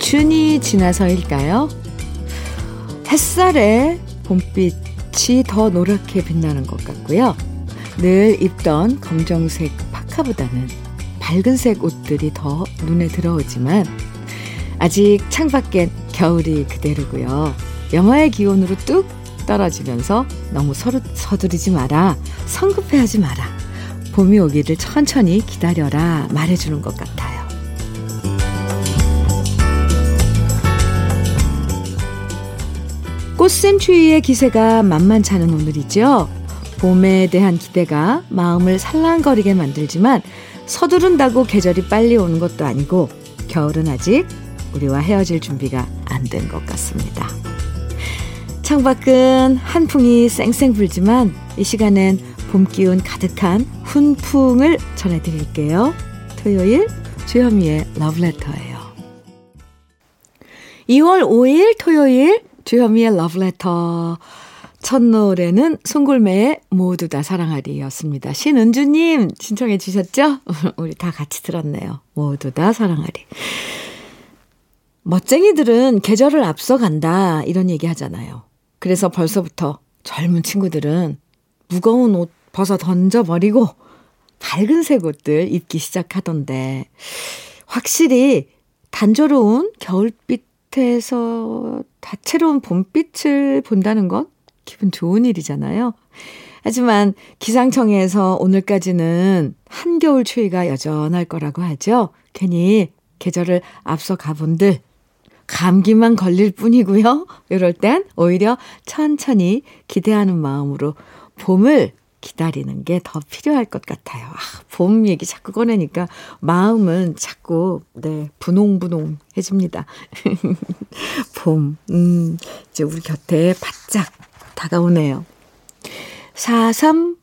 입춘이 지나서일까요? 햇살에 봄빛이 더 노랗게 빛나는 것 같고요. 늘 입던 검정색 파카보다는 밝은색 옷들이 더 눈에 들어오지만 아직 창밖엔 겨울이 그대로고요. 영하의 기온으로 뚝 떨어지면서 너무 서루, 서두르지 마라. 성급해하지 마라. 봄이 오기를 천천히 기다려라 말해주는 것 같아요. 꽃샘추위의 기세가 만만찮은 오늘이죠. 봄에 대한 기대가 마음을 살랑거리게 만들지만 서두른다고 계절이 빨리 오는 것도 아니고 겨울은 아직 우리와 헤어질 준비가 안 된 것 같습니다. 창밖은 한풍이 쌩쌩 불지만 이 시간엔 봄 기운 가득한 훈풍을 전해드릴게요. 토요일 주현미의 러브레터예요. 2월 5일 토요일 주현미의 러브레터 첫 노래는 송골매의 모두 다 사랑하리였습니다. 신은주님 신청해 주셨죠? 우리 다 같이 들었네요. 모두 다 사랑하리. 멋쟁이들은 계절을 앞서간다 이런 얘기 하잖아요. 그래서 벌써부터 젊은 친구들은 무거운 옷 벗어 던져버리고 밝은 색 옷들 입기 시작하던데 확실히 단조로운 겨울빛 에서 다채로운 봄빛을 본다는 건 기분 좋은 일이잖아요. 하지만 기상청에서 오늘까지는 한겨울 추위가 여전할 거라고 하죠. 괜히 계절을 앞서 가본들 감기만 걸릴 뿐이고요. 이럴 땐 오히려 천천히 기대하는 마음으로 봄을 기다리는 게 더 필요할 것 같아요. 아, 봄 얘기 자꾸 꺼내니까 마음은 자꾸, 네, 분홍분홍해집니다. 봄, 음, 이제 우리 곁에 바짝 다가오네요. 43,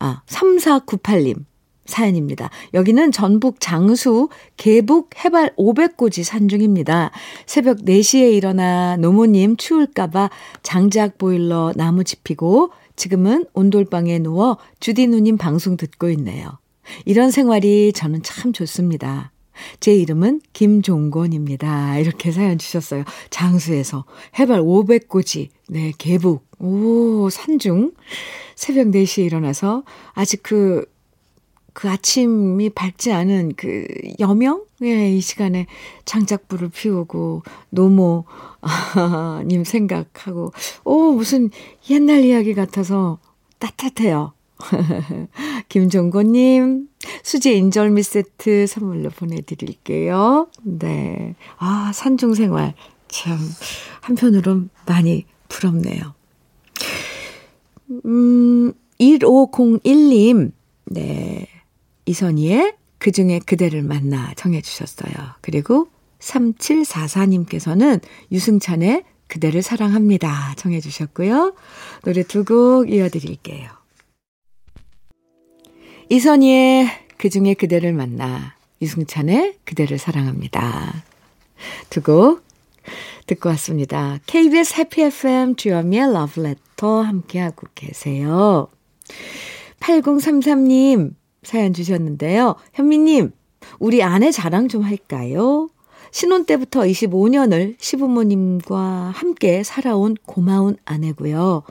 아, 3498님. 사연입니다. 여기는 전북 장수 계북 해발 500고지 산중입니다. 새벽 4시에 일어나 노모님 추울까봐 장작 보일러 나무 지피고 지금은 온돌방에 누워 주디 누님 방송 듣고 있네요. 이런 생활이 저는 참 좋습니다. 제 이름은 김종곤입니다. 이렇게 사연 주셨어요. 장수에서 해발 500고지, 네, 계북, 오, 산중. 새벽 4시에 일어나서 아직 그, 그 아침이 밝지 않은 그 여명? 예, 이 시간에 장작불을 피우고, 노모, 아, 님 생각하고, 오, 무슨 옛날 이야기 같아서 따뜻해요. 김종곤님, 수제 인절미 세트 선물로 보내드릴게요. 네. 아, 산중 생활. 참, 한편으론 많이 부럽네요. 음, 1501님, 네. 이선희의 그 중에 그대를 만나 정해주셨어요. 그리고 3744님께서는 유승찬의 그대를 사랑합니다. 정해주셨고요. 노래 두 곡 이어드릴게요. 이선희의 그 중에 그대를 만나, 유승찬의 그대를 사랑합니다. 두 곡 듣고 왔습니다. KBS 해피 FM 주현미의 러브레터 함께하고 계세요. 8033님 사연 주셨는데요. 현미님, 우리 아내 자랑 좀 할까요? 신혼 때부터 25년을 시부모님과 함께 살아온 고마운 아내고요.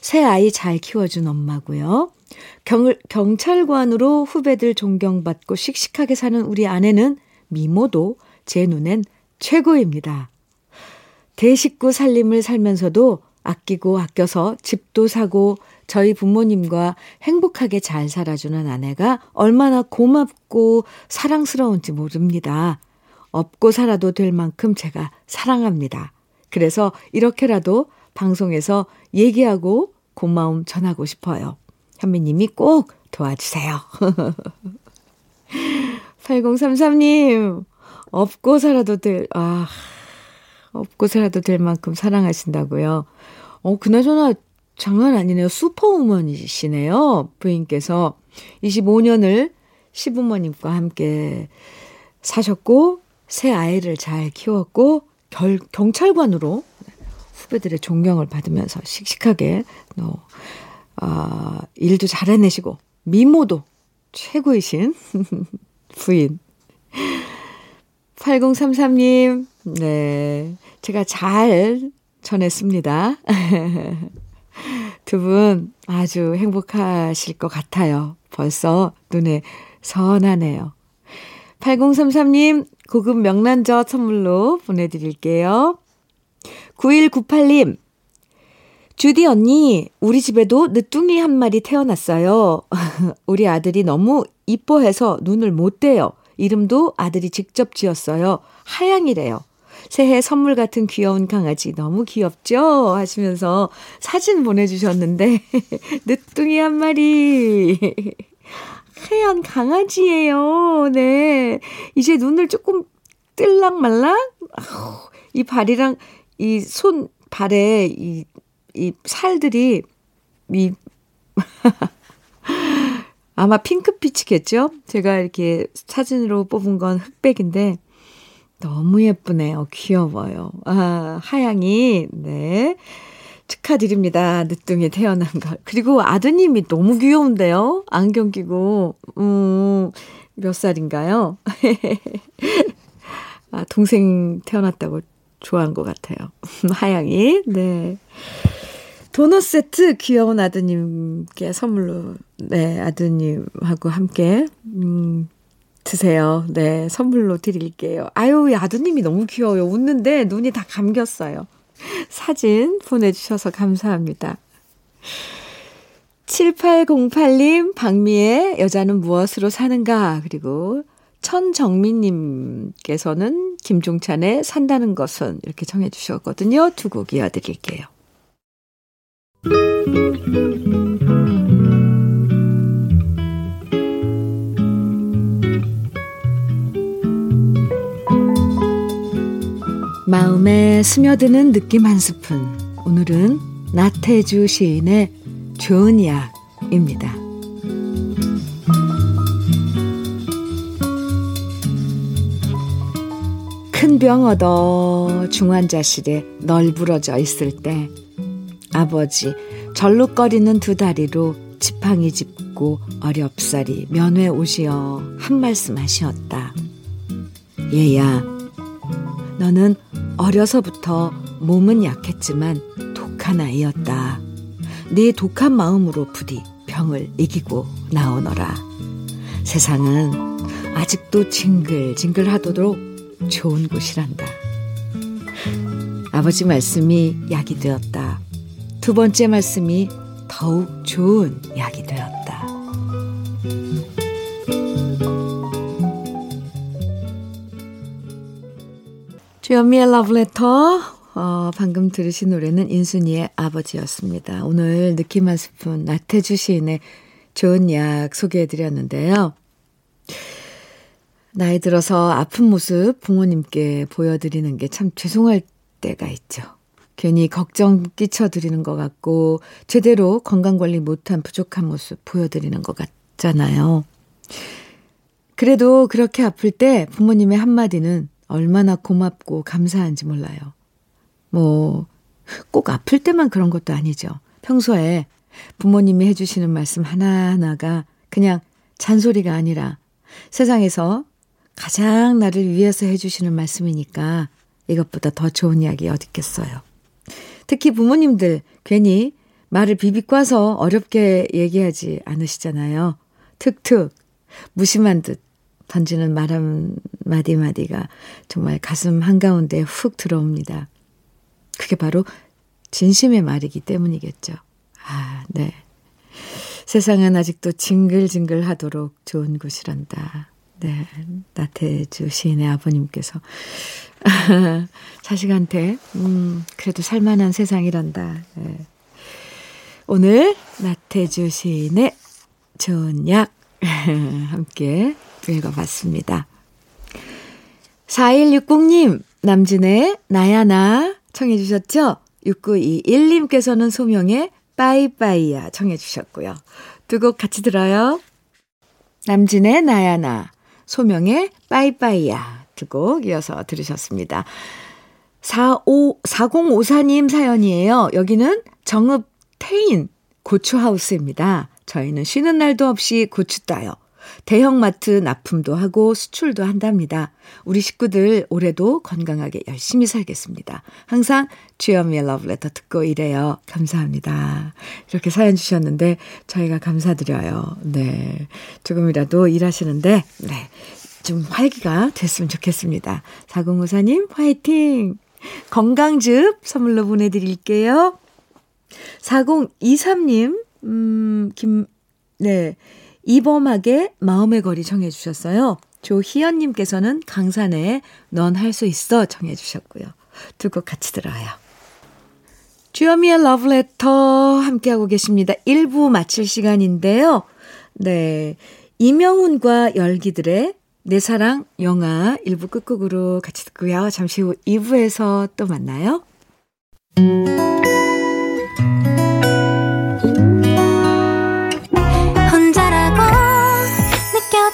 새 아이 잘 키워준 엄마고요. 경, 경찰관으로 후배들 존경받고 씩씩하게 사는 우리 아내는 미모도 제 눈엔 최고입니다. 대식구 살림을 살면서도 아끼고 아껴서 집도 사고 저희 부모님과 행복하게 잘 살아주는 아내가 얼마나 고맙고 사랑스러운지 모릅니다. 없고 살아도 될 만큼 제가 사랑합니다. 그래서 이렇게라도 방송에서 얘기하고 고마움 전하고 싶어요. 현미님이 꼭 도와주세요. 8033님, 없고 살아도 될, 아, 없고 살아도 될 만큼 사랑하신다고요. 어, 그나저나 장난 아니네요. 슈퍼우먼이시네요. 부인께서 25년을 시부모님과 함께 사셨고, 새 아이를 잘 키웠고, 결, 경찰관으로 후배들의 존경을 받으면서 씩씩하게, 너, 아, 일도 잘 해내시고, 미모도 최고이신 부인. 8033님, 네. 제가 잘 전했습니다. 두 분 아주 행복하실 것 같아요. 벌써 눈에 선하네요. 8033님, 고급 명란젓 선물로 보내드릴게요. 9198님, 주디 언니, 우리 집에도 늦둥이 한 마리 태어났어요. 우리 아들이 너무 이뻐해서 눈을 못 떼요. 이름도 아들이 직접 지었어요. 하양이래요. 새해 선물 같은 귀여운 강아지 너무 귀엽죠? 하시면서 사진 보내주셨는데, 늦둥이 한 마리. 하얀 강아지예요. 네. 이제 눈을 조금 뜰랑 말랑? 이 발이랑 이 손, 발에 이, 이 살들이, 이, 아마 핑크빛이겠죠? 제가 이렇게 사진으로 뽑은 건 흑백인데, 너무 예쁘네요. 귀여워요. 아, 하양이, 네. 축하드립니다. 늦둥이 태어난 걸. 그리고 아드님이 너무 귀여운데요? 안경 끼고, 음, 몇 살인가요? 아, 동생 태어났다고 좋아한 것 같아요. 하양이, 네. 도넛 세트 귀여운 아드님께 선물로, 네, 아드님하고 함께, 음, 드세요. 네, 선물로 드릴게요. 아유, 아드님이 너무 귀여워요. 웃는데 눈이 다 감겼어요. 사진 보내주셔서 감사합니다. 7808님, 박미의 여자는 무엇으로 사는가? 그리고 천정민님께서는 김종찬의 산다는 것은 이렇게 정해주셨거든요. 두 곡 이어드릴게요. 마음에 스며드는 느낌 한 스푼. 오늘은 나태주 시인의 좋은 약입니다. 큰 병 얻어 중환자실에 널브러져 있을 때 아버지 절룩거리는 두 다리로 지팡이 짚고 어렵사리 면회 오시어 한 말씀 하시었다. 얘야, 너는 어려서부터 몸은 약했지만 독한 아이였다. 네 독한 마음으로 부디 병을 이기고 나오너라. 세상은 아직도 징글징글 하도록 좋은 곳이란다. 아버지 말씀이 약이 되었다. 두 번째 말씀이 더욱 좋은 약이 되었다. 주현미의 러브레터. 어, 방금 들으신 노래는 인순이의 아버지였습니다. 오늘 느낌 한 스푼 나태주 시인의 좋은 약 소개해 드렸는데요. 나이 들어서 아픈 모습 부모님께 보여드리는 게 참 죄송할 때가 있죠. 괜히 걱정 끼쳐드리는 것 같고, 제대로 건강관리 못한 부족한 모습 보여드리는 것 같잖아요. 그래도 그렇게 아플 때 부모님의 한마디는 얼마나 고맙고 감사한지 몰라요. 뭐, 꼭 아플 때만 그런 것도 아니죠. 평소에 부모님이 해주시는 말씀 하나하나가 그냥 잔소리가 아니라 세상에서 가장 나를 위해서 해주시는 말씀이니까 이것보다 더 좋은 이야기 어딨겠어요. 특히 부모님들 괜히 말을 비비꼬아서 어렵게 얘기하지 않으시잖아요. 툭툭 무심한 듯 던지는 말 한마디마디가 정말 가슴 한가운데 훅 들어옵니다. 그게 바로 진심의 말이기 때문이겠죠. 아, 네. 세상은 아직도 징글징글 하도록 좋은 곳이란다. 네. 나태주 시인의 아버님께서. 자식한테, 음, 그래도 살만한 세상이란다. 네. 오늘 나태주 시인의 좋은 약 함께 읽어봤습니다. 4160님, 남진의 나야나 청해주셨죠? 6921님께서는 소명의 빠이빠이야 청해주셨고요. 두 곡 같이 들어요. 남진의 나야나, 소명의 빠이빠이야 두 곡 이어서 들으셨습니다. 45, 4054님 사연이에요. 여기는 정읍 태인 고추하우스입니다. 저희는 쉬는 날도 없이 고추 따요. 대형마트 납품도 하고 수출도 한답니다. 우리 식구들 올해도 건강하게 열심히 살겠습니다. 항상 주현미의 러브레터 듣고 이래요. 감사합니다. 이렇게 사연 주셨는데 저희가 감사드려요. 네. 조금이라도 일하시는데 네. 좀 활기가 됐으면 좋겠습니다. 4054님 화이팅! 건강즙 선물로 보내드릴게요. 4023님, 음, 김, 네. 이범학의 마음의 거리 청해 주셨어요. 조희연 님께서는 강산의 넌 할 수 있어 청해 주셨고요. 두 곡 같이 들어요. 주여미의 러브레터 함께하고 계십니다. 1부 마칠 시간인데요. 네. 이명훈과 열기들의 내 사랑 영화 1부 끝곡으로 같이 듣고요. 잠시 후 2부에서 또 만나요.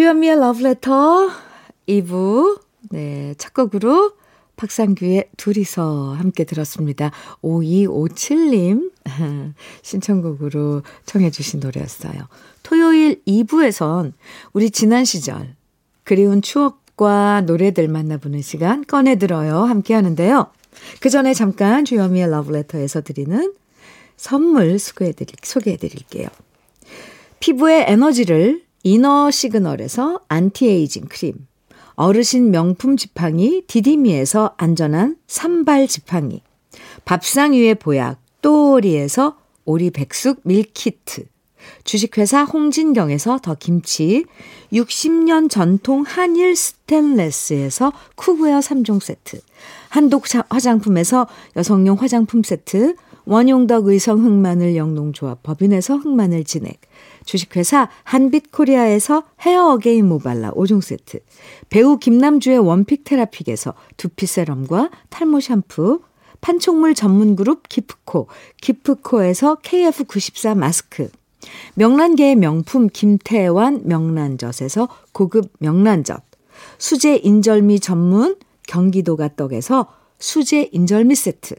주현미의 Letter 2부. 네, 첫 곡으로 박상규의 둘이서 함께 들었습니다. 5257님 신청곡으로 청해 주신 노래였어요. 토요일 2부에선 우리 지난 시절 그리운 추억 곡과 노래들 만나보는 시간 꺼내들어요. 함께 하는데요. 그 전에 잠깐 주현미의 러브레터에서 드리는 선물 소개해드릴, 소개해드릴게요. 피부의 에너지를 이너 시그널에서 안티에이징 크림, 어르신 명품 지팡이 디디미에서 안전한 삼발 지팡이, 밥상 위의 보약 또리에서 오리 백숙 밀키트, 주식회사 홍진경에서 더 김치, 60년 전통 한일 스텐레스에서 cookware 3종 세트, 한독 화장품에서 여성용 화장품 세트, 원용덕 의성 흑마늘 영농조합 법인에서 흑마늘 진액, 주식회사 한빛코리아에서 헤어 어게인 모발라 5종 세트, 배우 김남주의 원픽 테라픽에서 두피 세럼과 탈모 샴푸, 판촉물 전문 그룹 기프코, 기프코에서 KF94 마스크, 명란계의 명품 김태환 명란젓에서 고급 명란젓, 수제 인절미 전문 경기도가 떡에서 수제 인절미 세트,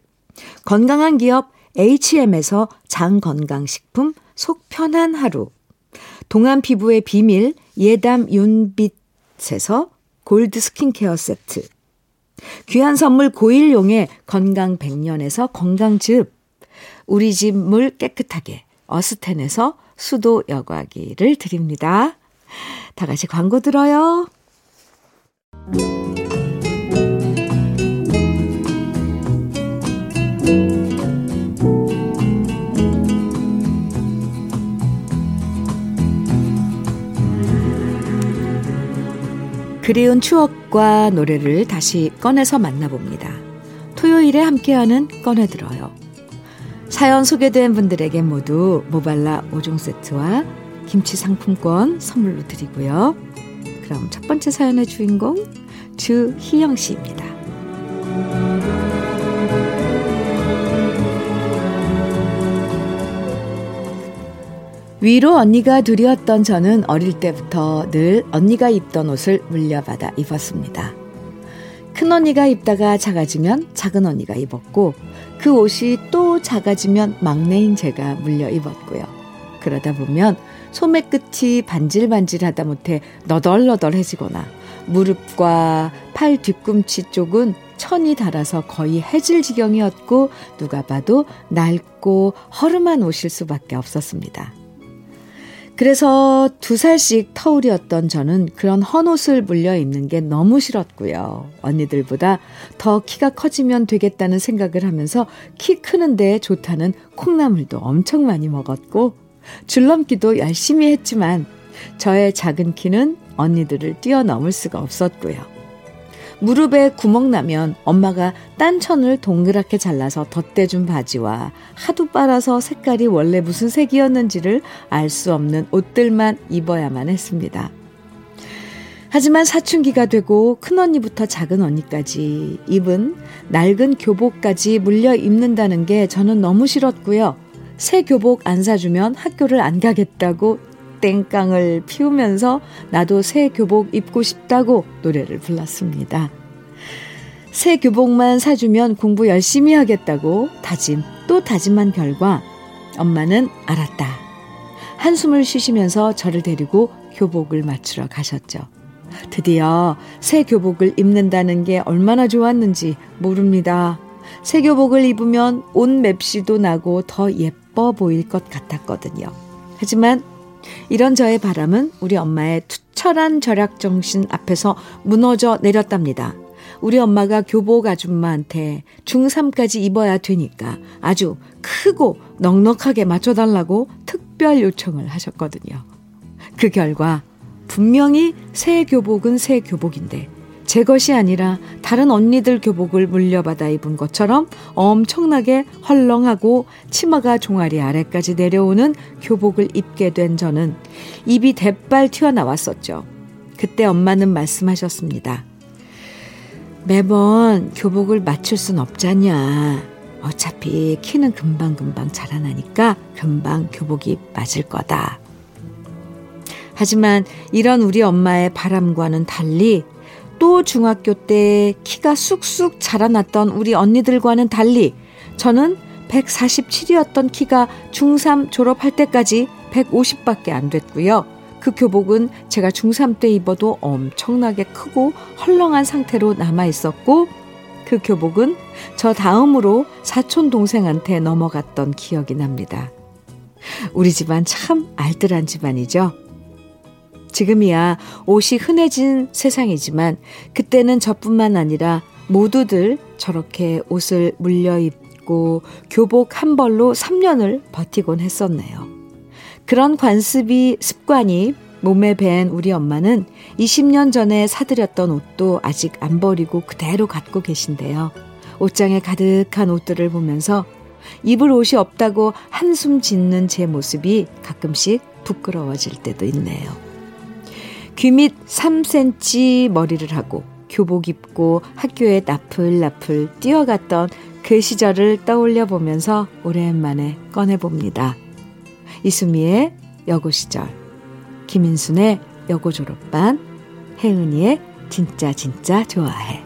건강한 기업 H&M에서 장건강식품 속 편한 하루, 동안 피부의 비밀 예담 윤빛에서 골드 스킨케어 세트, 귀한 선물 고일용의 건강 백년에서 건강즙, 우리 집 물 깨끗하게 어스텐에서 수도 여과기를 드립니다. 다 같이 광고 들어요. 그리운 추억과 노래를 다시 꺼내서 만나봅니다. 토요일에 함께하는 꺼내들어요. 사연 소개된 분들에게 모두 모발라 5종 세트와 김치 상품권 선물로 드리고요. 그럼 첫 번째 사연의 주인공 주희영 씨입니다. 위로 언니가 둘이었던 저는 어릴 때부터 늘 언니가 입던 옷을 물려받아 입었습니다. 큰 언니가 입다가 작아지면 작은 언니가 입었고 그 옷이 또 작아지면 막내인 제가 물려 입었고요. 그러다 보면 소매 끝이 반질반질하다 못해 너덜너덜해지거나 무릎과 팔 뒤꿈치 쪽은 천이 닳아서 거의 해질 지경이었고 누가 봐도 낡고 허름한 옷일 수밖에 없었습니다. 그래서 두 살씩 터울이었던 저는 그런 헌옷을 물려 입는 게 너무 싫었고요. 언니들보다 더 키가 커지면 되겠다는 생각을 하면서 키 크는데 좋다는 콩나물도 엄청 많이 먹었고 줄넘기도 열심히 했지만 저의 작은 키는 언니들을 뛰어넘을 수가 없었고요. 무릎에 구멍 나면 엄마가 딴천을 동그랗게 잘라서 덧대준 바지와 하도 빨아서 색깔이 원래 무슨 색이었는지를 알 수 없는 옷들만 입어야만 했습니다. 하지만 사춘기가 되고 큰언니부터 작은 언니까지 입은 낡은 교복까지 물려 입는다는 게 저는 너무 싫었고요. 새 교복 안 사주면 학교를 안 가겠다고 땡깡을 피우면서 나도 새 교복 입고 싶다고 노래를 불렀습니다. 새 교복만 사주면 공부 열심히 하겠다고 다짐 또 다짐한 결과 엄마는 알았다. 한숨을 쉬시면서 저를 데리고 교복을 맞추러 가셨죠. 드디어 새 교복을 입는다는 게 얼마나 좋았는지 모릅니다. 새 교복을 입으면 옷 맵시도 나고 더 예뻐 보일 것 같았거든요. 하지만 이런 저의 바람은 우리 엄마의 투철한 절약 정신 앞에서 무너져 내렸답니다. 우리 엄마가 교복 아줌마한테 중3까지 입어야 되니까 아주 크고 넉넉하게 맞춰달라고 특별 요청을 하셨거든요. 그 결과 분명히 새 교복은 새 교복인데 제 것이 아니라 다른 언니들 교복을 물려받아 입은 것처럼 엄청나게 헐렁하고 치마가 종아리 아래까지 내려오는 교복을 입게 된 저는 입이 대빨 튀어나왔었죠. 그때 엄마는 말씀하셨습니다. 매번 교복을 맞출 순 없잖냐. 어차피 키는 금방금방 자라나니까 금방 교복이 맞을 거다. 하지만 이런 우리 엄마의 바람과는 달리 또 중학교 때 키가 쑥쑥 자라났던 우리 언니들과는 달리 저는 147이었던 키가 중3 졸업할 때까지 150밖에 안 됐고요. 그 교복은 제가 중3 때 입어도 엄청나게 크고 헐렁한 상태로 남아 있었고 그 교복은 저 다음으로 사촌 동생한테 넘어갔던 기억이 납니다. 우리 집안 참 알뜰한 집안이죠. 지금이야 옷이 흔해진 세상이지만 그때는 저뿐만 아니라 모두들 저렇게 옷을 물려 입고 교복 한 벌로 3년을 버티곤 했었네요. 그런 관습이 습관이 몸에 밴 우리 엄마는 20년 전에 사드렸던 옷도 아직 안 버리고 그대로 갖고 계신데요. 옷장에 가득한 옷들을 보면서 입을 옷이 없다고 한숨 짓는 제 모습이 가끔씩 부끄러워질 때도 있네요. 귀밑 3cm 머리를 하고 교복 입고 학교에 나풀나풀 뛰어갔던 그 시절을 떠올려 보면서 오랜만에 꺼내봅니다. 이수미의 여고 시절, 김인순의 여고 졸업반, 혜은이의 진짜 진짜 좋아해.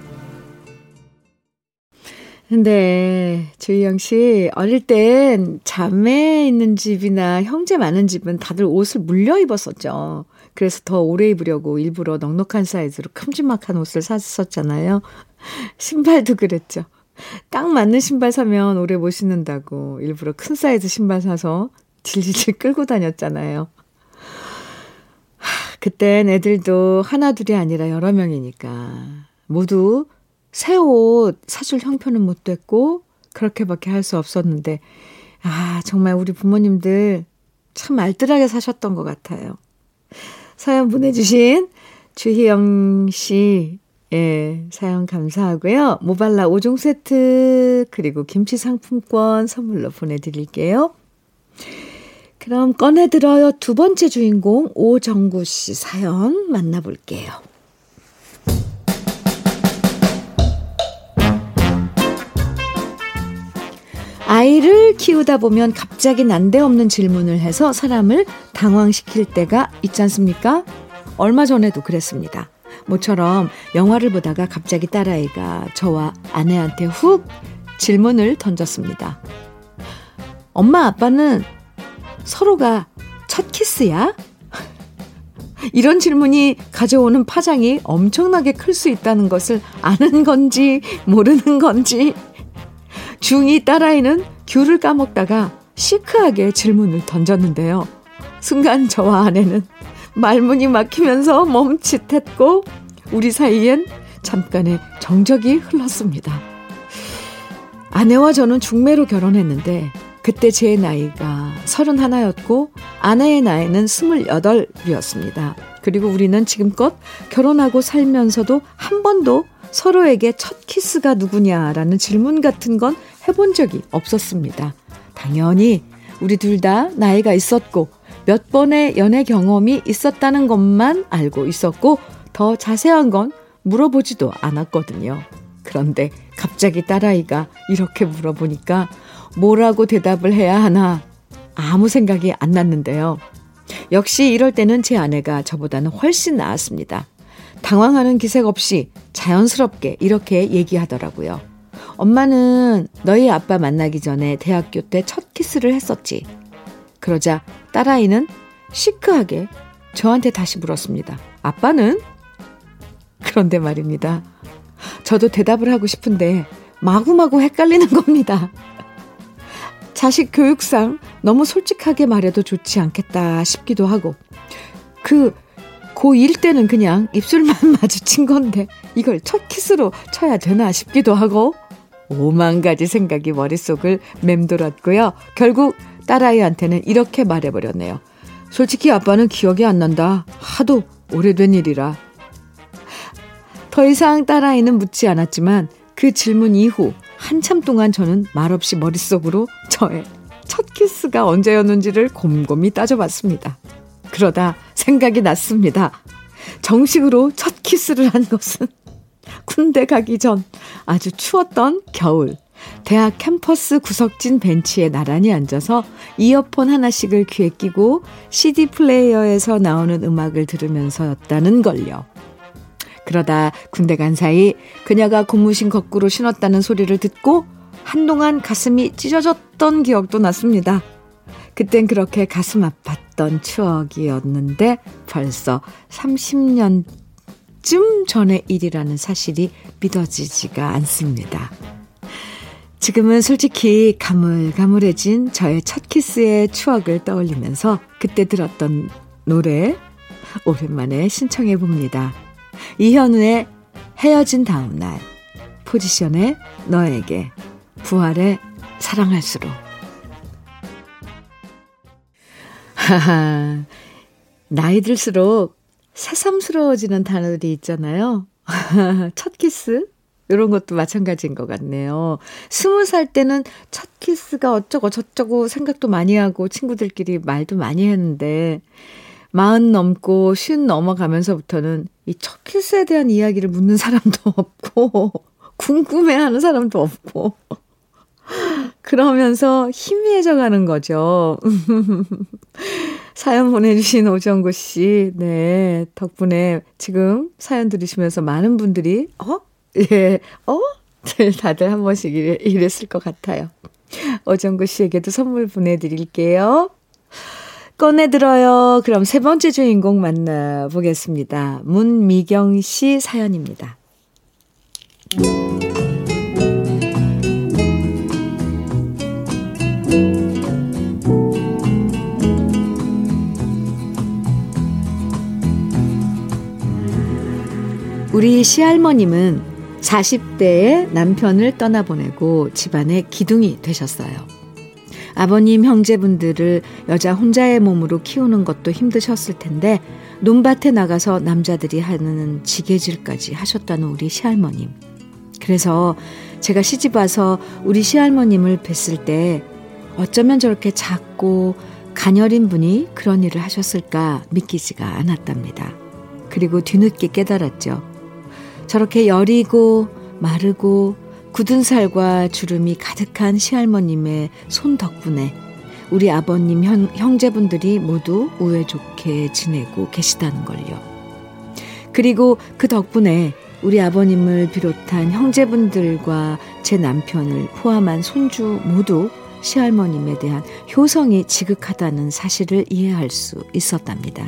근데 주희영 씨 어릴 땐 자매 있는 집이나 형제 많은 집은 다들 옷을 물려 입었었죠. 그래서 더 오래 입으려고 일부러 넉넉한 사이즈로 큼지막한 옷을 샀었잖아요. 신발도 그랬죠. 딱 맞는 신발 사면 오래 못 신는다고 일부러 큰 사이즈 신발 사서 질질 끌고 다녔잖아요. 그땐 애들도 하나 둘이 아니라 여러 명이니까 모두 새 옷 사줄 형편은 못 됐고 그렇게밖에 할 수 없었는데 아 정말 우리 부모님들 참 알뜰하게 사셨던 것 같아요. 사연 보내주신 주희영 씨, 예, 사연 감사하고요. 모발라 5종 세트, 그리고 김치 상품권 선물로 보내드릴게요. 그럼 꺼내들어요. 두 번째 주인공 오정구 씨 사연 만나볼게요. 아이를 키우다 보면 갑자기 난데없는 질문을 해서 사람을 당황시킬 때가 있지 않습니까? 얼마 전에도 그랬습니다. 모처럼 영화를 보다가 갑자기 딸아이가 저와 아내한테 훅 질문을 던졌습니다. 엄마, 아빠는 서로가 첫 키스야? 이런 질문이 가져오는 파장이 엄청나게 클 수 있다는 것을 아는 건지 모르는 건지 중2 딸아이는 귤을 까먹다가 시크하게 질문을 던졌는데요. 순간 저와 아내는 말문이 막히면서 멈칫했고 우리 사이엔 잠깐의 정적이 흘렀습니다. 아내와 저는 중매로 결혼했는데 그때 제 나이가 31였고 아내의 나이는 28이었습니다. 그리고 우리는 지금껏 결혼하고 살면서도 한 번도 서로에게 첫 키스가 누구냐라는 질문 같은 건 해본 적이 없었습니다. 당연히 우리 둘 다 나이가 있었고 몇 번의 연애 경험이 있었다는 것만 알고 있었고 더 자세한 건 물어보지도 않았거든요. 그런데 갑자기 딸아이가 이렇게 물어보니까 뭐라고 대답을 해야 하나 아무 생각이 안 났는데요. 역시 이럴 때는 제 아내가 저보다는 훨씬 나았습니다. 당황하는 기색 없이 자연스럽게 이렇게 얘기하더라고요. 엄마는 너희 아빠 만나기 전에 대학교 때 첫 키스를 했었지. 그러자 딸아이는 시크하게 저한테 다시 물었습니다. 아빠는? 그런데 말입니다. 저도 대답을 하고 싶은데 마구마구 헷갈리는 겁니다. 자식 교육상 너무 솔직하게 말해도 좋지 않겠다 싶기도 하고 그 고1 때는 그냥 입술만 마주친 건데 이걸 첫 키스로 쳐야 되나 싶기도 하고 오만 가지 생각이 머릿속을 맴돌았고요. 결국 딸아이한테는 이렇게 말해버렸네요. 솔직히 아빠는 기억이 안 난다. 하도 오래된 일이라. 더 이상 딸아이는 묻지 않았지만 그 질문 이후 한참 동안 저는 말없이 머릿속으로 저의 첫 키스가 언제였는지를 곰곰이 따져봤습니다. 그러다 생각이 났습니다. 정식으로 첫 키스를 한 것은 군대 가기 전 아주 추웠던 겨울 대학 캠퍼스 구석진 벤치에 나란히 앉아서 이어폰 하나씩을 귀에 끼고 CD 플레이어에서 나오는 음악을 들으면서였다는 걸요. 그러다 군대 간 사이 그녀가 고무신 거꾸로 신었다는 소리를 듣고 한동안 가슴이 찢어졌던 기억도 났습니다. 그땐 그렇게 가슴 아팠던 추억이었는데 벌써 30년쯤 전의 일이라는 사실이 믿어지지가 않습니다. 지금은 솔직히 가물가물해진 저의 첫 키스의 추억을 떠올리면서 그때 들었던 노래 오랜만에 신청해 봅니다. 이현우의 헤어진 다음 날, 포지션의 너에게, 부활의 사랑할수록. 하하, 나이 들수록 새삼스러워지는 단어들이 있잖아요. 첫 키스? 이런 것도 마찬가지인 것 같네요. 스무 살 때는 첫 키스가 어쩌고 저쩌고 생각도 많이 하고 친구들끼리 말도 많이 했는데, 마흔 넘고 쉰 넘어가면서부터는 이 첫 키스에 대한 이야기를 묻는 사람도 없고, 궁금해 하는 사람도 없고, 그러면서 희미해져 가는 거죠. 사연 보내주신 오정구 씨, 네, 덕분에 지금 사연 들으시면서 많은 분들이, 어? 예, 어? 다들 한 번씩 이랬을 것 같아요. 오정구 씨에게도 선물 보내드릴게요. 꺼내들어요. 그럼 세 번째 주인공 만나보겠습니다. 문미경 씨 사연입니다. 우리 시할머님은 40대에 남편을 떠나보내고 집안의 기둥이 되셨어요. 아버님 형제분들을 여자 혼자의 몸으로 키우는 것도 힘드셨을 텐데 논밭에 나가서 남자들이 하는 지게질까지 하셨다는 우리 시할머님. 그래서 제가 시집 와서 우리 시할머님을 뵀을 때 어쩌면 저렇게 작고 가녀린 분이 그런 일을 하셨을까 믿기지가 않았답니다. 그리고 뒤늦게 깨달았죠. 저렇게 여리고 마르고 굳은 살과 주름이 가득한 시할머님의 손 덕분에 우리 아버님 형, 형제분들이 모두 우애 좋게 지내고 계시다는 걸요. 그리고 그 덕분에 우리 아버님을 비롯한 형제분들과 제 남편을 포함한 손주 모두 시할머님에 대한 효성이 지극하다는 사실을 이해할 수 있었답니다.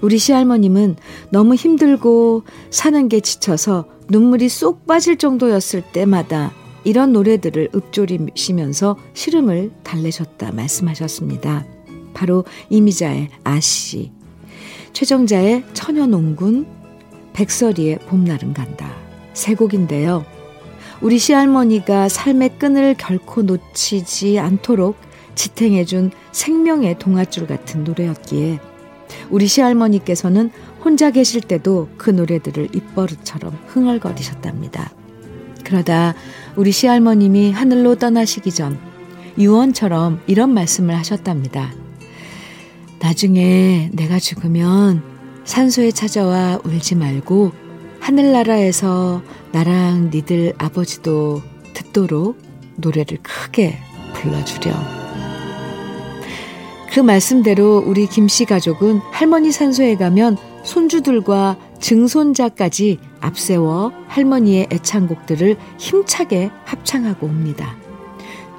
우리 시할머님은 너무 힘들고 사는 게 지쳐서 눈물이 쏙 빠질 정도였을 때마다 이런 노래들을 읊조리시면서 시름을 달래셨다 말씀하셨습니다. 바로 이미자의 아씨, 최정자의 처녀농군, 백설이의 봄날은 간다. 세 곡인데요. 우리 시할머니가 삶의 끈을 결코 놓치지 않도록 지탱해준 생명의 동아줄 같은 노래였기에 우리 시할머니께서는 혼자 계실 때도 그 노래들을 입버릇처럼 흥얼거리셨답니다. 그러다 우리 시할머님이 하늘로 떠나시기 전 유언처럼 이런 말씀을 하셨답니다. 나중에 내가 죽으면 산소에 찾아와 울지 말고 하늘나라에서 나랑 니들 아버지도 듣도록 노래를 크게 불러주렴. 그 말씀대로 우리 김씨 가족은 할머니 산소에 가면 손주들과 증손자까지 앞세워 할머니의 애창곡들을 힘차게 합창하고 옵니다.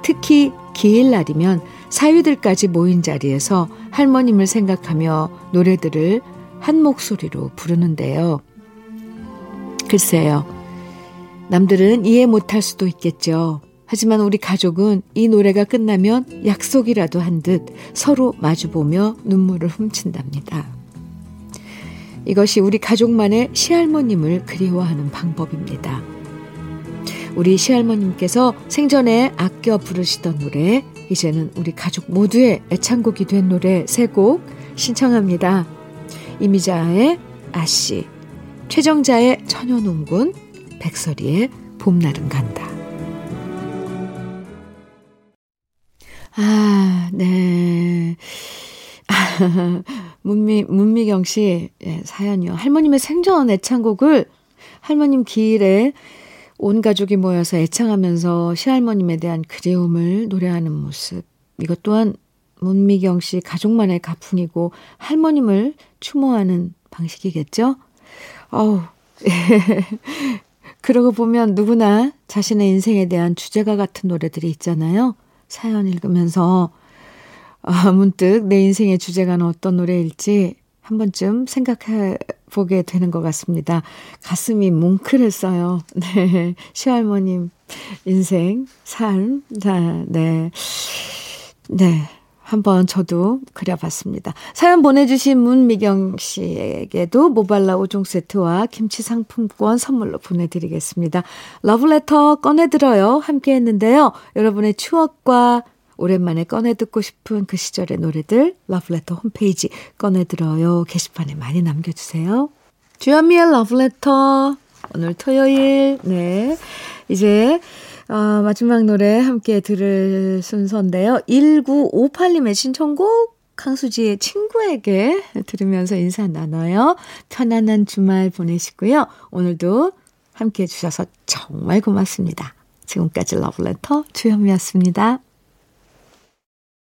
특히 기일 날이면 사위들까지 모인 자리에서 할머님을 생각하며 노래들을 한 목소리로 부르는데요. 글쎄요. 남들은 이해 못할 수도 있겠죠. 하지만 우리 가족은 이 노래가 끝나면 약속이라도 한 듯 서로 마주보며 눈물을 훔친답니다. 이것이 우리 가족만의 시할머님을 그리워하는 방법입니다. 우리 시할머님께서 생전에 아껴 부르시던 노래, 이제는 우리 가족 모두의 애창곡이 된 노래 세 곡 신청합니다. 이미자의 아씨, 최정자의 천연웅군, 백설이의 봄날은 간다. 아, 네. 문미, 문미경 씨, 예, 사연이요. 할머님의 생전 애창곡을 할머님 기일에 온 가족이 모여서 애창하면서 시할머님에 대한 그리움을 노래하는 모습. 이것 또한 문미경 씨 가족만의 가풍이고 할머님을 추모하는 방식이겠죠? 어우, 그러고 보면 누구나 자신의 인생에 대한 주제가 같은 노래들이 있잖아요. 사연 읽으면서 아, 문득 내 인생의 주제가는 어떤 노래일지 한 번쯤 생각해 보게 되는 것 같습니다. 가슴이 뭉클했어요. 네. 시할머님 인생, 삶, 자, 네. 네. 한번 저도 그려봤습니다. 사연 보내주신 문미경 씨에게도 모발라 5종 세트와 김치 상품권 선물로 보내드리겠습니다. 러브레터 꺼내들어요. 함께 했는데요. 여러분의 추억과 오랜만에 꺼내 듣고 싶은 그 시절의 노래들 러브레터 홈페이지 꺼내 들어요 게시판에 많이 남겨주세요. 주현미의 러브레터 오늘 토요일 네 이제 어, 마지막 노래 함께 들을 순서인데요. 1958님의 신청곡 강수지의 친구에게 들으면서 인사 나눠요. 편안한 주말 보내시고요. 오늘도 함께 해주셔서 정말 고맙습니다. 지금까지 러브레터 주현미였습니다.